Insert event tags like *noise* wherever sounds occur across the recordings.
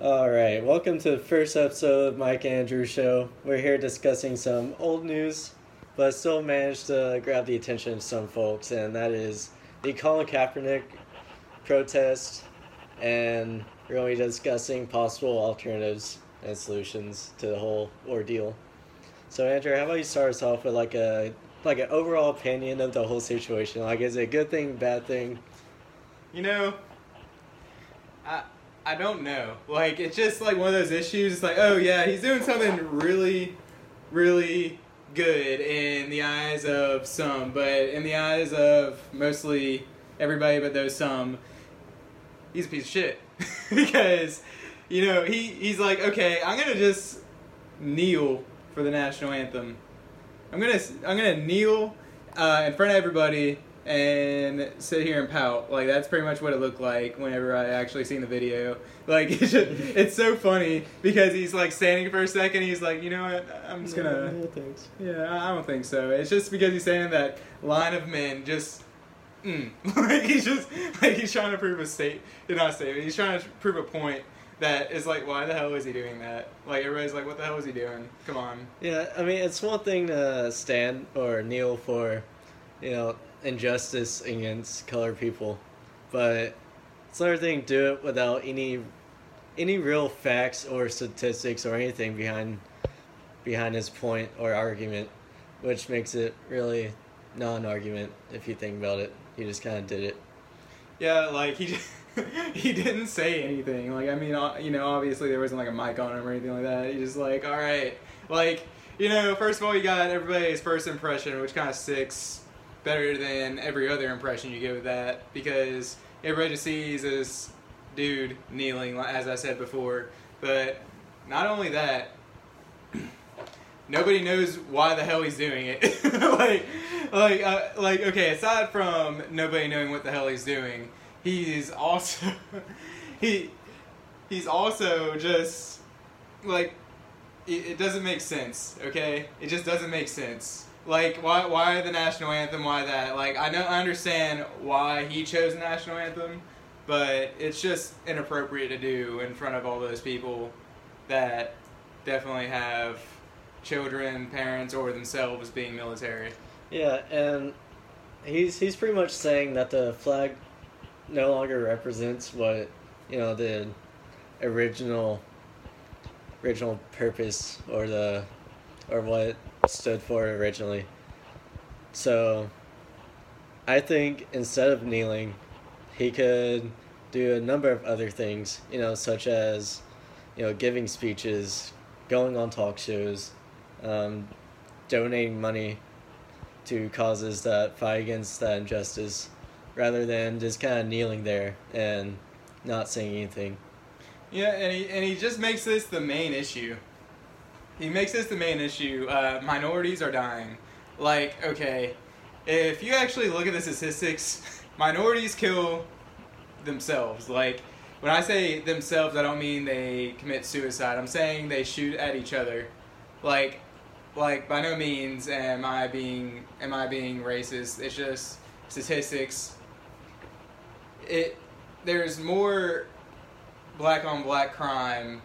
All right, welcome to the first episode of Mike Andrew Show. We're here discussing some old news, but still managed to grab the attention of some folks, and that is the Colin Kaepernick protest, and we're going to be discussing possible alternatives and solutions to the whole ordeal. So, Andrew, how about you start us off with like a like an overall opinion of the whole situation? Like, is it a good thing, bad thing? You know, I I don't know. Like it's just like one of those issues. It's like, oh yeah, he's doing something really, really good in the eyes of some, but in the eyes of mostly everybody but those some, he's a piece of shit. *laughs* because, you know, he, he's like, okay, I'm gonna just kneel for the national anthem. I'm gonna I'm gonna kneel uh, in front of everybody and sit here and pout. Like that's pretty much what it looked like whenever I actually seen the video. Like *laughs* it's, just, it's so funny because he's like standing for a second. He's like, you know what? I'm just gonna. No, thanks. Yeah, I don't think so. It's just because he's saying that line of men just. Mm. *laughs* like he's just like he's trying to prove a state, not statement. He's trying to prove a point that is like, why the hell is he doing that? Like everybody's like, what the hell is he doing? Come on. Yeah, I mean, it's one thing to stand or kneel for, you know, injustice against colored people, but it's another thing to do it without any any real facts or statistics or anything behind behind his point or argument, which makes it really non-argument if you think about it. He just kind of did it. Yeah, like he just, *laughs* he didn't say anything. Like I mean, you know, obviously there wasn't like a mic on him or anything like that. He just like, all right, like you know, first of all, you got everybody's first impression, which kind of sticks better than every other impression you get with that because everybody just sees this dude kneeling, as I said before. But not only that, *clears throat* nobody knows why the hell he's doing it. *laughs* like, like, uh, like, okay. Aside from nobody knowing what the hell he's doing, he's also *laughs* he he's also just like it, it doesn't make sense. Okay, it just doesn't make sense. Like why why the national anthem? Why that? Like I know I understand why he chose the national anthem, but it's just inappropriate to do in front of all those people that definitely have children, parents, or themselves being military. Yeah, and he's he's pretty much saying that the flag no longer represents what you know the original original purpose or the or what stood for originally. So I think instead of kneeling, he could do a number of other things, you know, such as, you know, giving speeches, going on talk shows, um, donating money to causes that fight against that injustice, rather than just kind of kneeling there and not saying anything. Yeah, and he and he just makes this the main issue. He makes this the main issue. Uh, minorities are dying. Like, okay, if you actually look at the statistics, *laughs* minorities kill themselves. Like, when I say themselves, I don't mean they commit suicide. I'm saying they shoot at each other. Like, like by no means am I being am I being racist. It's just statistics. It there's more black on black crime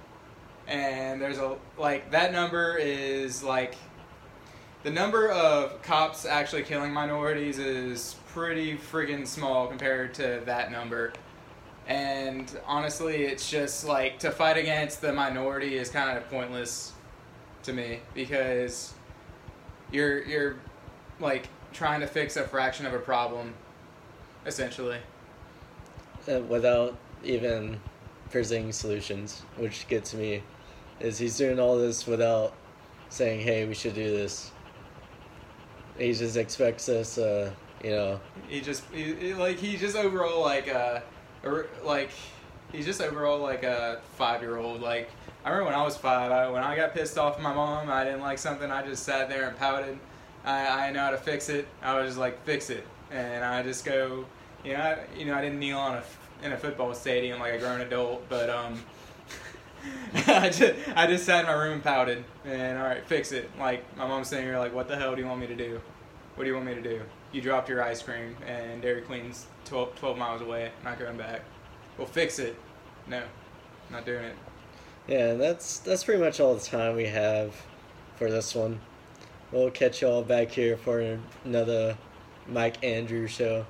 and there's a like that number is like the number of cops actually killing minorities is pretty friggin' small compared to that number. And honestly, it's just like to fight against the minority is kind of pointless to me because you're you're like trying to fix a fraction of a problem essentially uh, without even presenting solutions, which gets me is he's doing all this without saying, "Hey, we should do this." He just expects us, uh, you know. He just he, like he just overall like uh, like he's just overall like a five year old. Like I remember when I was five, I, when I got pissed off at my mom, I didn't like something. I just sat there and pouted. I I know how to fix it. I was just like fix it, and I just go. You know, I, you know, I didn't kneel on a in a football stadium like a grown adult, but um, *laughs* I just I just sat in my room and pouted, and all right, fix it. Like my mom's sitting here, like, what the hell do you want me to do? What do you want me to do? you dropped your ice cream and Dairy Queen's 12, 12 miles away, not going back. We'll fix it. No, not doing it. Yeah, that's that's pretty much all the time we have for this one. We'll catch y'all back here for another Mike Andrew show.